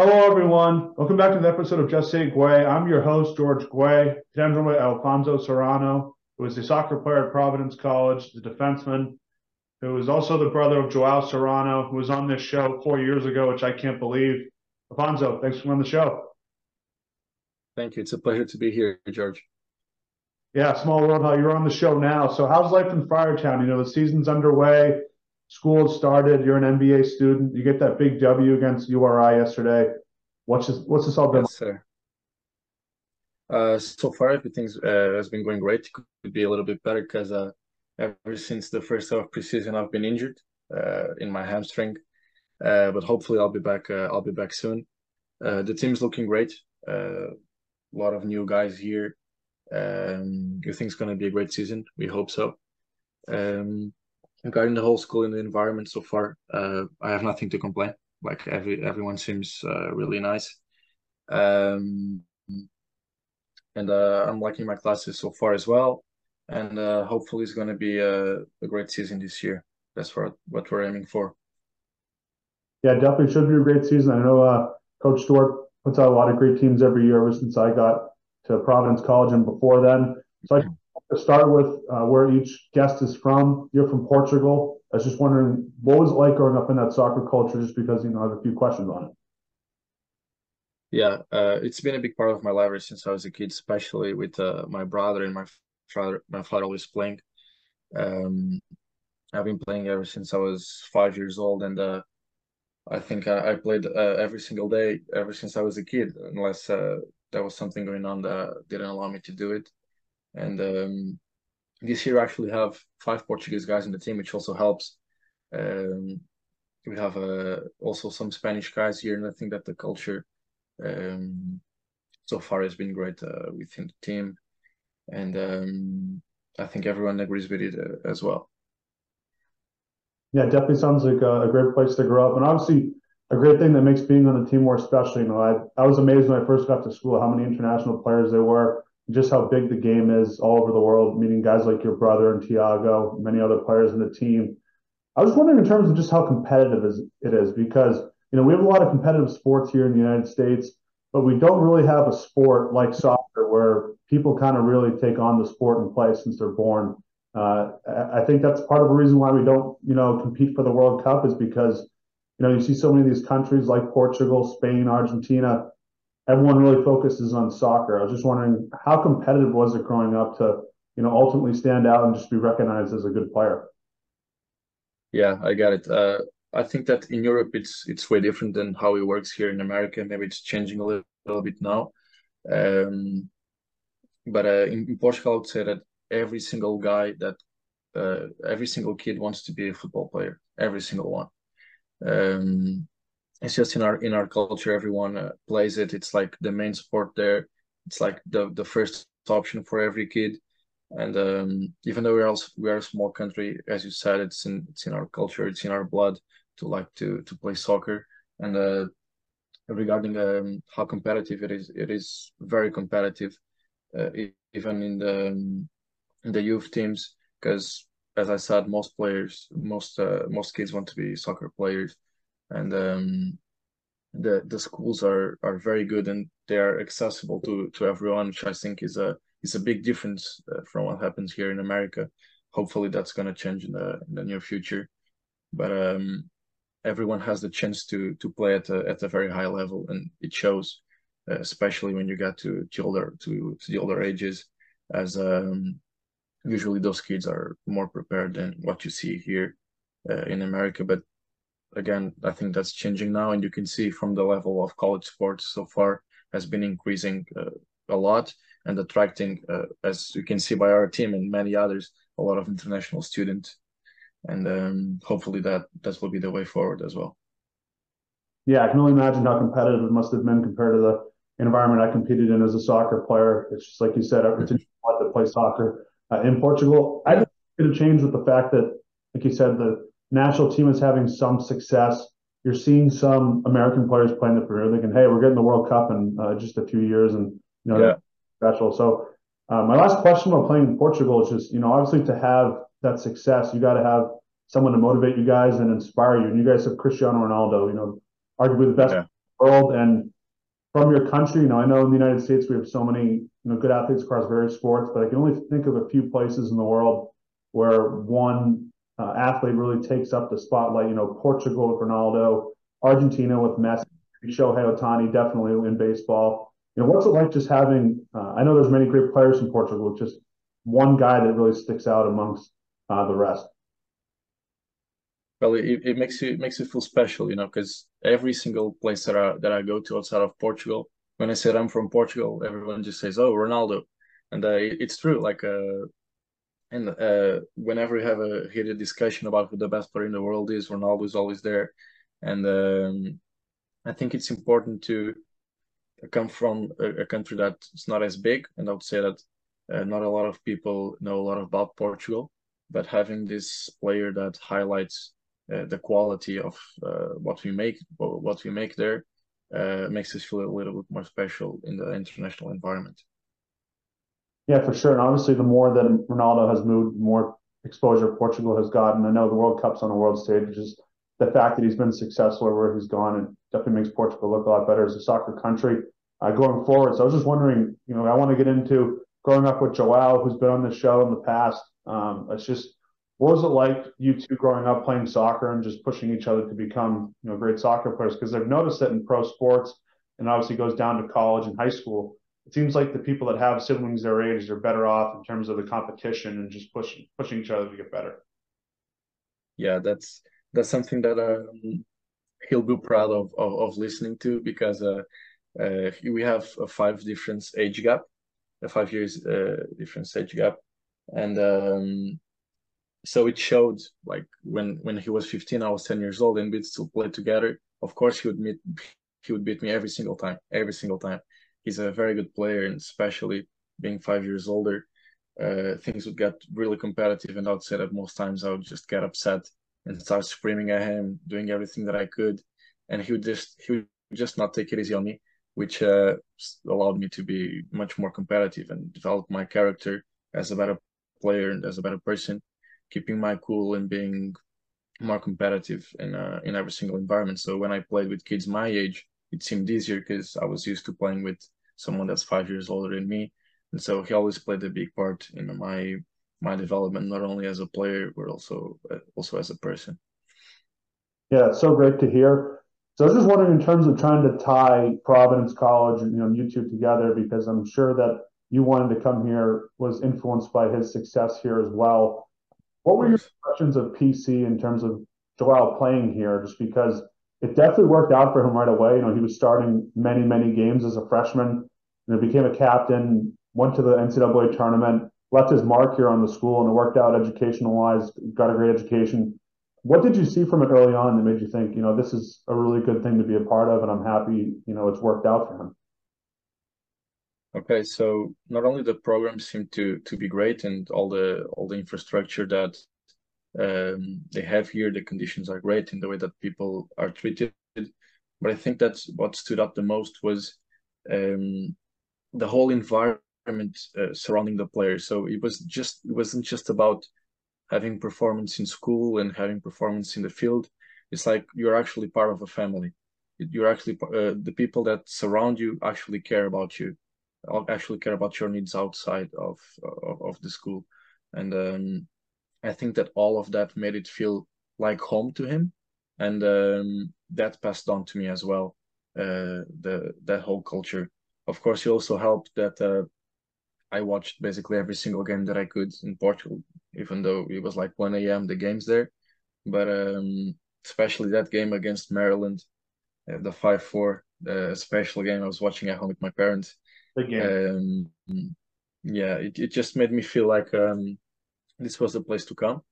Hello, everyone. Welcome back to the episode of Just Say Guay. I'm your host, George Guay. Today I'm joined by Alfonso Serrano, who is a soccer player at Providence College, the defenseman, who is also the brother of Joao Serrano, who was on this show four years ago, which I can't believe. Alfonso, thanks for coming on the show. Thank you. It's a pleasure to be here, George. Yeah, small world how you're on the show now. So how's life in Friartown? You know, the season's underway school started, you're an MBA student, you get that big W against URI yesterday. What's this, what's this all been? Yes, sir. Uh, so far, everything uh, has been going great. Could be a little bit better because uh, ever since the first half of preseason, I've been injured uh, in my hamstring. Uh, but hopefully, I'll be back. Uh, I'll be back soon. The team's looking great. A lot of new guys here. Um, I think it's going to be a great season. We hope so. Um, regarding the whole school and the environment so far, uh, I have nothing to complain. Like every everyone seems uh, really nice, um, and uh, I'm liking my classes so far as well. And uh, hopefully, it's going to be a, a great season this year. That's what what we're aiming for. Yeah, definitely should be a great season. I know uh, Coach Stewart puts out a lot of great teams every year ever since I got to Providence College and before then. So I to start with uh, where each guest is from. You're from Portugal. I was just wondering what was it like growing up in that soccer culture, just because you know I have a few questions on it. Yeah, uh, it's been a big part of my life since I was a kid, especially with uh, my brother and my father. My father always playing. Um, I've been playing ever since I was five years old, and uh, I think I, I played uh, every single day ever since I was a kid, unless uh, there was something going on that didn't allow me to do it. And um, this year, I actually have five Portuguese guys in the team, which also helps. Um, we have uh, also some Spanish guys here, and I think that the culture um, so far has been great uh, within the team, and um, I think everyone agrees with it uh, as well. Yeah, definitely sounds like a, a, great place to grow up, and obviously a great thing that makes being on the team more special. You know, I I was amazed when I first got to school how many international players there were just how big the game is all over the world, meeting guys like your brother and Tiago, many other players in the team. I was wondering in terms of just how competitive it is because you know we have a lot of competitive sports here in the United States, but we don't really have a sport like soccer where people kind of really take on the sport and play since they're born. Uh, I think that's part of the reason why we don't, you know, compete for the World Cup is because, you know, you see so many of these countries like Portugal, Spain, Argentina, everyone really focuses on soccer. I was just wondering how competitive was it growing up to, you know, ultimately stand out and just be recognized as a good player? Yeah, I got it. Uh, I think that in Europe it's it's way different than how it works here in America. Maybe it's changing a little, little bit now. Um, but uh, in, in, Portugal, I would say that every single guy that uh, every single kid wants to be a football player. Every single one. Um, it's just in our in our culture everyone uh, plays it. It's like the main sport there. It's like the the first option for every kid. And um, even though we're also we are a small country as you said it's in it's in our culture it's in our blood to like to to play soccer. And uh, regarding um, how competitive it is it is very competitive uh, even in the um, in the youth teams. Because as i said most players most uh, most kids want to be soccer players and um, the the schools are are very good and they are accessible to to everyone, which I think is a is a big difference uh, from what happens here in America. Hopefully, that's going to change in the in the near future. But um, everyone has the chance to to play at a at a very high level, and it shows, uh, especially when you get to to older to to the older ages, as um, usually those kids are more prepared than what you see here uh, in America. But again, I think that's changing now, and you can see from the level of college sports so far has been increasing uh, a lot and attracting, uh, as you can see by our team and many others, a lot of international students. And um, hopefully that that will be the way forward as well. Yeah, I can only imagine how competitive it must have been compared to the environment I competed in as a soccer player. It's just like you said, it's want to play soccer uh, in Portugal. I think it's going to change with the fact that, like you said, the national team is having some success. You're seeing some American players playing the Premier League, and hey, we're getting the World Cup in uh, just a few years, and you know, yeah. special. So, uh, my last question about playing in Portugal is just, you know, obviously to have that success, you got to have someone to motivate you guys and inspire you. And you guys have Cristiano Ronaldo, you know, arguably the best yeah. In the world and from your country. You know, I know in the United States we have so many you know good athletes across various sports, but I can only think of a few places in the world where one uh, athlete really takes up the spotlight. You know, Portugal with Ronaldo, Argentina with Messi, Shohei Ohtani definitely in baseball. You know, what's it like just having? Uh, I know there's many great players in Portugal, just one guy that really sticks out amongst uh, the rest. Well, it, it makes you it makes you feel special, you know, because every single place that I that I go to outside of Portugal, when I said I'm from Portugal, everyone just says, "Oh, Ronaldo," and uh, it, it's true. Like, uh, and uh, whenever we have a heated discussion about who the best player in the world is, Ronaldo is always there, and um, I think it's important to come from a, a country that's not as big, and I would say that uh, not a lot of people know a lot about Portugal, but having this player that highlights uh, the quality of uh, what we make, what we make there, uh, makes us feel a little bit more special in the international environment. Yeah, for sure. And obviously, the more that Ronaldo has moved, the more exposure Portugal has gotten. I know the World Cup's on the world stage. Just the fact that he's been successful wherever he's gone, it definitely makes Portugal look a lot better as a soccer country uh, going forward. So I was just wondering, you know, I want to get into growing up with Joao, who's been on the show in the past. Um, it's just what was it like you two growing up playing soccer and just pushing each other to become you know great soccer players? Because I've noticed that in pro sports and obviously goes down to college and high school. It seems like the people that have siblings their age are better off in terms of the competition and just pushing pushing each other to get better. Yeah, that's that's something that um, he'll be proud of of, of listening to because uh, uh, we have a five different age gap, a five years uh, difference age gap, and um, so it showed like when when he was 15 i was 10 years old and we'd still play together. Of course he would meet he would beat me every single time every single time he's a very good player and especially being five years older uh, things would get really competitive and i'd say that most times i would just get upset and start screaming at him doing everything that i could and he would just he would just not take it easy on me which uh, allowed me to be much more competitive and develop my character as a better player and as a better person keeping my cool and being more competitive in uh, in every single environment. So when I played with kids my age, it seemed easier because I was used to playing with someone that's five years older than me, and so he always played a big part in my my development, not only as a player but also uh, also as a person. Yeah, so great to hear. So I was just wondering, in terms of trying to tie Providence College and you know you two together, because I'm sure that you wanted to come here was influenced by his success here as well. What were your impressions of PC in terms of Joao playing here? Just because it definitely worked out for him right away. You know, he was starting many, many games as a freshman. You know, became a captain, went to the NCAA tournament, left his mark here on the school, and it worked out educational wise. Got a great education. What did you see from it early on that made you think, you know, this is a really good thing to be a part of, and I'm happy, you know, it's worked out for him? Okay, so not only the program seemed to to be great and all the all the infrastructure that um, they have here, the conditions are great in the way that people are treated. But I think that's what stood out the most was um, the whole environment uh, surrounding the players. So it was just it wasn't just about having performance in school and having performance in the field. It's like you're actually part of a family. You're actually uh, the people that surround you actually care about you actually care about your needs outside of of, of the school and um, i think that all of that made it feel like home to him. And um, that passed on to me as well uh, the that whole culture. Of course he also helped that uh, i watched basically every single game that i could in portugal even though it was like 1 a.m the games there. But um, especially that game against maryland uh, the 5-4 the special game i was watching at home with my parents. Game. Um, yeah, it, it just made me feel like um, this was the place to come.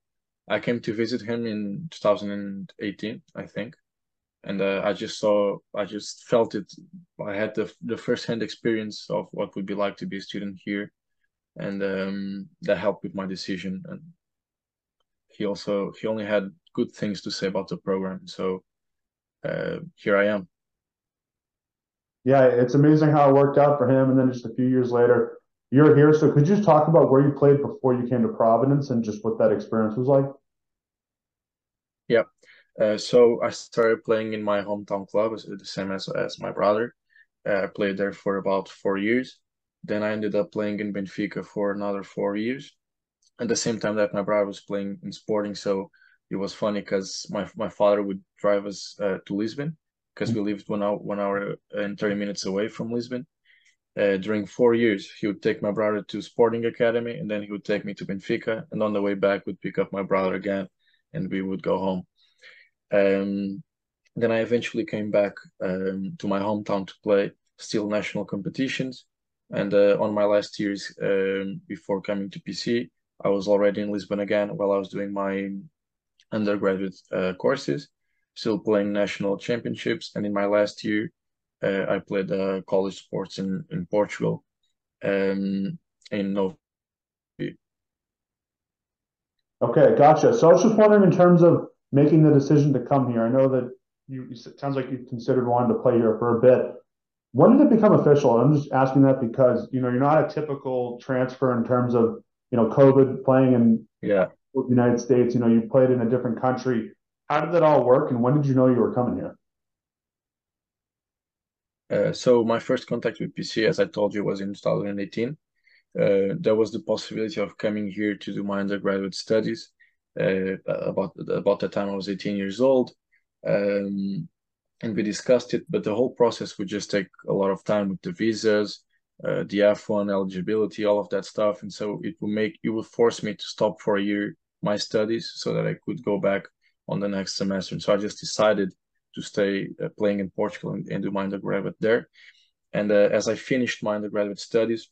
I came to visit him in 2018, I think, and uh, I just saw, I just felt it. I had the the first hand experience of what would be like to be a student here, and um, that helped with my decision. And he also he only had good things to say about the program, so uh, here I am yeah, it's amazing how it worked out for him. And then just a few years later, you're here. So could you just talk about where you played before you came to Providence and just what that experience was like? Yeah. Uh, so I started playing in my hometown club, the same as as my brother. Uh, I played there for about four years. Then I ended up playing in Benfica for another four years. At the same time that my brother was playing in Sporting, so it was funny because my my father would drive us uh, to Lisbon because we lived one hour one hour and thirty minutes away from Lisbon. Uh, during four years, he would take my brother to Sporting Academy, and then he would take me to Benfica, and on the way back, would pick up my brother again, and we would go home. Um, then I eventually came back um, to my hometown to play still national competitions. And uh, on my last years um, before coming to PC, I was already in Lisbon again while I was doing my undergraduate uh, courses, still playing national championships. And in my last year, uh, I played uh, college sports in, in Portugal um, in Novo. Okay, gotcha. So I was just wondering in terms of making the decision to come here? I know that you, it sounds like you considered wanting to play here for a bit. When did it become official? I'm just asking that because you know you're not a typical transfer in terms of you know COVID playing in yeah the United States. You know you played in a different country. How did that all work, and when did you know you were coming here? Uh, so my first contact with PC, as I told you, was in 2018. Uh, there was the possibility of coming here to do my undergraduate studies uh, about about the time I was 18 years old, um, and we discussed it. But the whole process would just take a lot of time with the visas, uh, the F1 eligibility, all of that stuff, and so it would make it would force me to stop for a year my studies so that I could go back on the next semester. And so I just decided to stay uh, playing in Portugal and, and, do my undergraduate there. And uh, as I finished my undergraduate studies,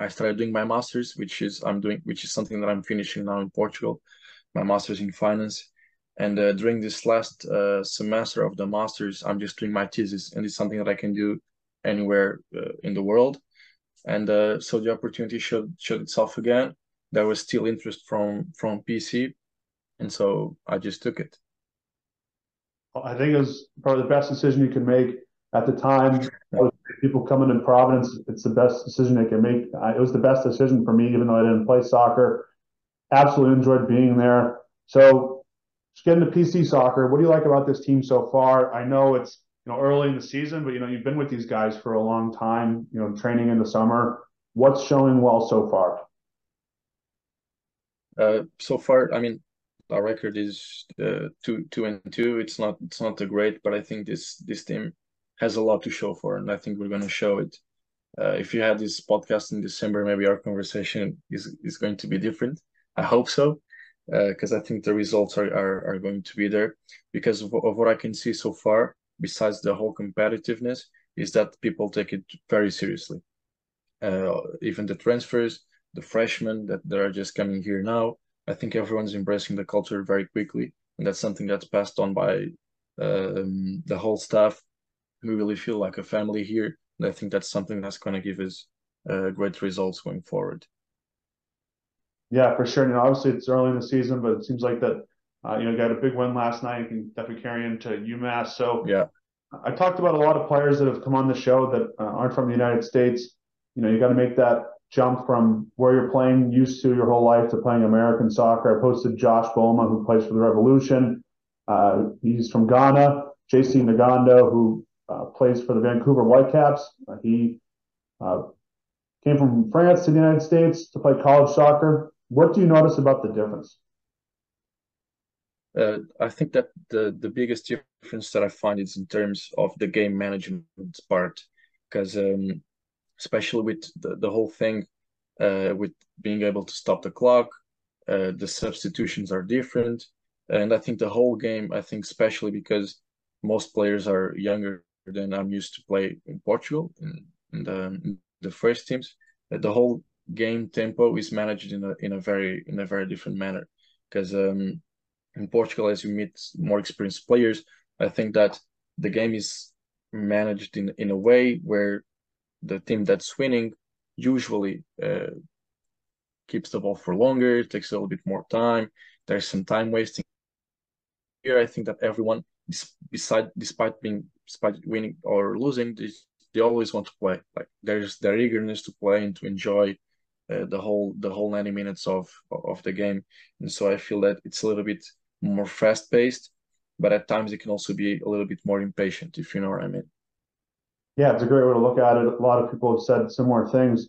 I started doing my masters, which is I'm doing, which is something that I'm finishing now in Portugal my master's in finance. And uh, during this last uh, semester of the master's, I'm just doing my thesis, and it's something that I can do anywhere uh, in the world. And uh, so the opportunity showed showed itself again. There was still interest from from PC, and so I just took it. I think it was probably the best decision you can make at the time. People coming in Providence, it's the best decision they can make. It was the best decision for me, even though I didn't play soccer absolutely enjoyed being there. So just getting to PC soccer, what do you like about this team so far? I know it's you know early in the season, but you know you've been with these guys for a long time. You know, training in the summer. What's showing well so far? Uh, so far, I mean, our record is uh, two two and two. It's not it's not great, but I think this this team has a lot to show for, and I think we're going to show it. Uh, if you had this podcast in December, maybe our conversation is is going to be different. I hope so, because uh, I think the results are, are, are going to be there. Because of, of what I can see so far, besides the whole competitiveness, is that people take it very seriously. Uh, even the transfers, the freshmen that, that are just coming here now, I think everyone's embracing the culture very quickly, and that's something that's passed on by um, the whole staff. We really feel like a family here, and I think that's something that's going to give us uh, great results going forward. Yeah, for sure. You know, obviously it's early in the season, but it seems like that uh, you know got a big win last night. You can definitely carry into UMass. So yeah, I talked about a lot of players that have come on the show that uh, aren't from the United States. You know, you got to make that jump from where you're playing used to your whole life to playing American soccer. I posted Josh Bolma, who plays for the Revolution. Uh, he's from Ghana. JC Ngando, who uh, plays for the Vancouver Whitecaps. Uh, he uh, came from France to the United States to play college soccer. What do you notice about the difference? Uh, I think that the the biggest difference that I find is in terms of the game management part, because um, especially with the, the whole thing uh, with being able to stop the clock, uh, the substitutions are different, and I think the whole game. I think especially because most players are younger than I'm used to play in Portugal in, in the, in the first teams. The whole game tempo is managed in a in a very in a very different manner because um, in Portugal as you meet more experienced players I think that the game is managed in in a way where the team that's winning usually uh, keeps the ball for longer takes a little bit more time. There's some time wasting here. I think that everyone beside despite being despite winning or losing they, they always want to play. Like there's their eagerness to play and to enjoy uh, the whole the whole 90 minutes of of the game. And so i feel that it's a little bit more fast paced but at times it can also be a little bit more impatient, if you know what I mean. Yeah, it's a great way to look at it. A lot of people have said similar things.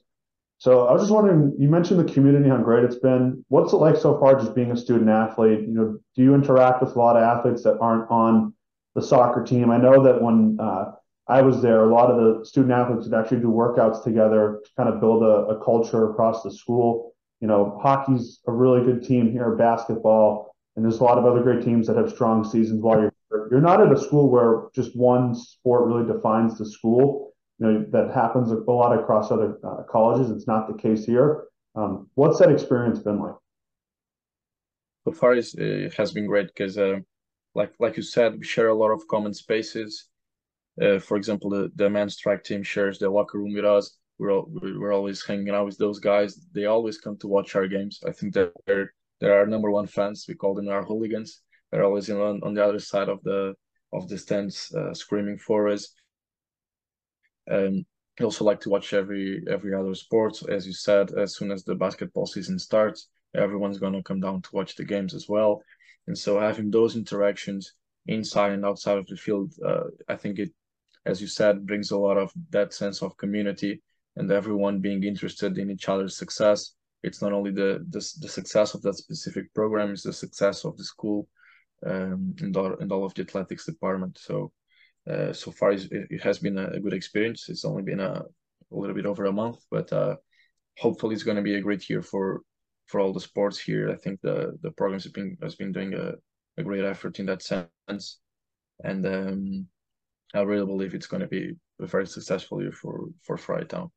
So I was just wondering, you mentioned the community, how great it's been. What's it like so far just being a student athlete? You know, do you interact with a lot of athletes that aren't on the soccer team? I know that when uh, I was there, a lot of the student athletes would actually do workouts together to kind of build a, a culture across the school. You know, hockey's a really good team here, basketball, and there's a lot of other great teams that have strong seasons while you're you're not at a school where just one sport really defines the school you know that happens a lot across other uh, colleges. It's not the case here. Um, what's that experience been like? So far, it has been great because, uh, like like you said, we share a lot of common spaces. Uh, for example, the the men's track team shares the locker room with us. We're all, we're always hanging out with those guys. They always come to watch our games. I think that they're they're our number one fans. We call them our hooligans. They're always on, on the other side of the of the stands, uh, screaming for us. Um, I also like to watch every every other sport. As you said, as soon as the basketball season starts, everyone's gonna come down to watch the games as well. And so having those interactions inside and outside of the field, uh, I think it, as you said, brings a lot of that sense of community and everyone being interested in each other's success. It's not only the the, the success of that specific program; it's the success of the school um, and all, all of the athletics department. So uh, so far it, has been a good experience. It's only been a, a little bit over a month, but uh, hopefully it's going to be a great year for for all the sports here. I think the the program has been has been doing a, a great effort in that sense, and um, I really believe it's going to be a very successful year for for Friartown.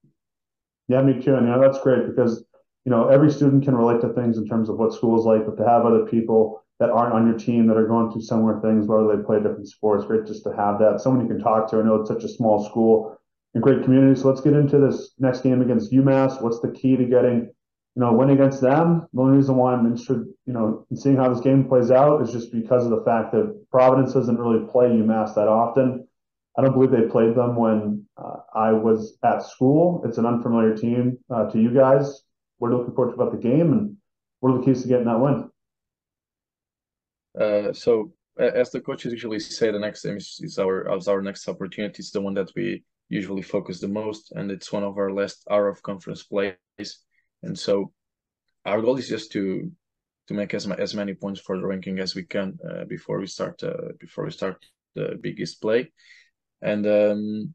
Yeah, me too. And know that's great because you know every student can relate to things in terms of what school is like, but to have other people that aren't on your team that are going through similar things, whether they play different sports. Great just to have that someone you can talk to. I know it's such a small school and great community. So let's get into this next game against UMass. What's the key to getting, you know, win against them? The only reason why I'm interested, you know, in seeing how this game plays out is just because of the fact that Providence doesn't really play UMass that often. I don't believe they played them when uh, I was at school. It's an unfamiliar team uh, to you guys. You looking forward to about the game, and what are the keys to getting that win? Uh, so as the coaches usually say, the next game is, is our is our next opportunity. It's the one that we usually focus the most, and it's one of our last hour of conference plays. And so our goal is just to to make as as many points for the ranking as we can uh, before we start uh, before we start the Big East play. And um,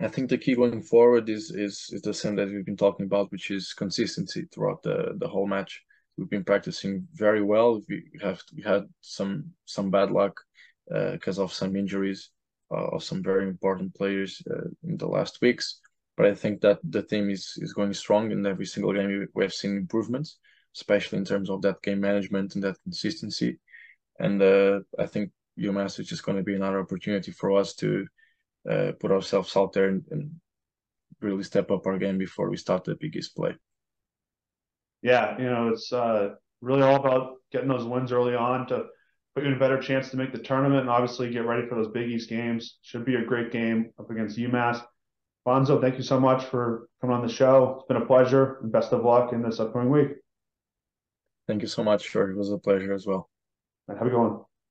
I think the key going forward is is is the same that we've been talking about, which is consistency throughout the the whole match we've been practicing very well. We have we had some some bad luck because uh, of some injuries uh, of some very important players uh, in the last weeks. But I think that the team is is going strong in every single game. We, have seen improvements, especially in terms of that game management and that consistency. And uh, I think UMass is just going to be another opportunity for us to uh, put ourselves out there and, and really step up our game before we start the Big East play yeah, you know, it's uh, really all about getting those wins early on to put you in a better chance to make the tournament and obviously get ready for those Big East games. Should be a great game up against UMass. Bonzo, thank you so much for coming on the show. It's been a pleasure and best of luck in this upcoming week. Thank you so much, Sure, It was a pleasure as well. Right, have a good one.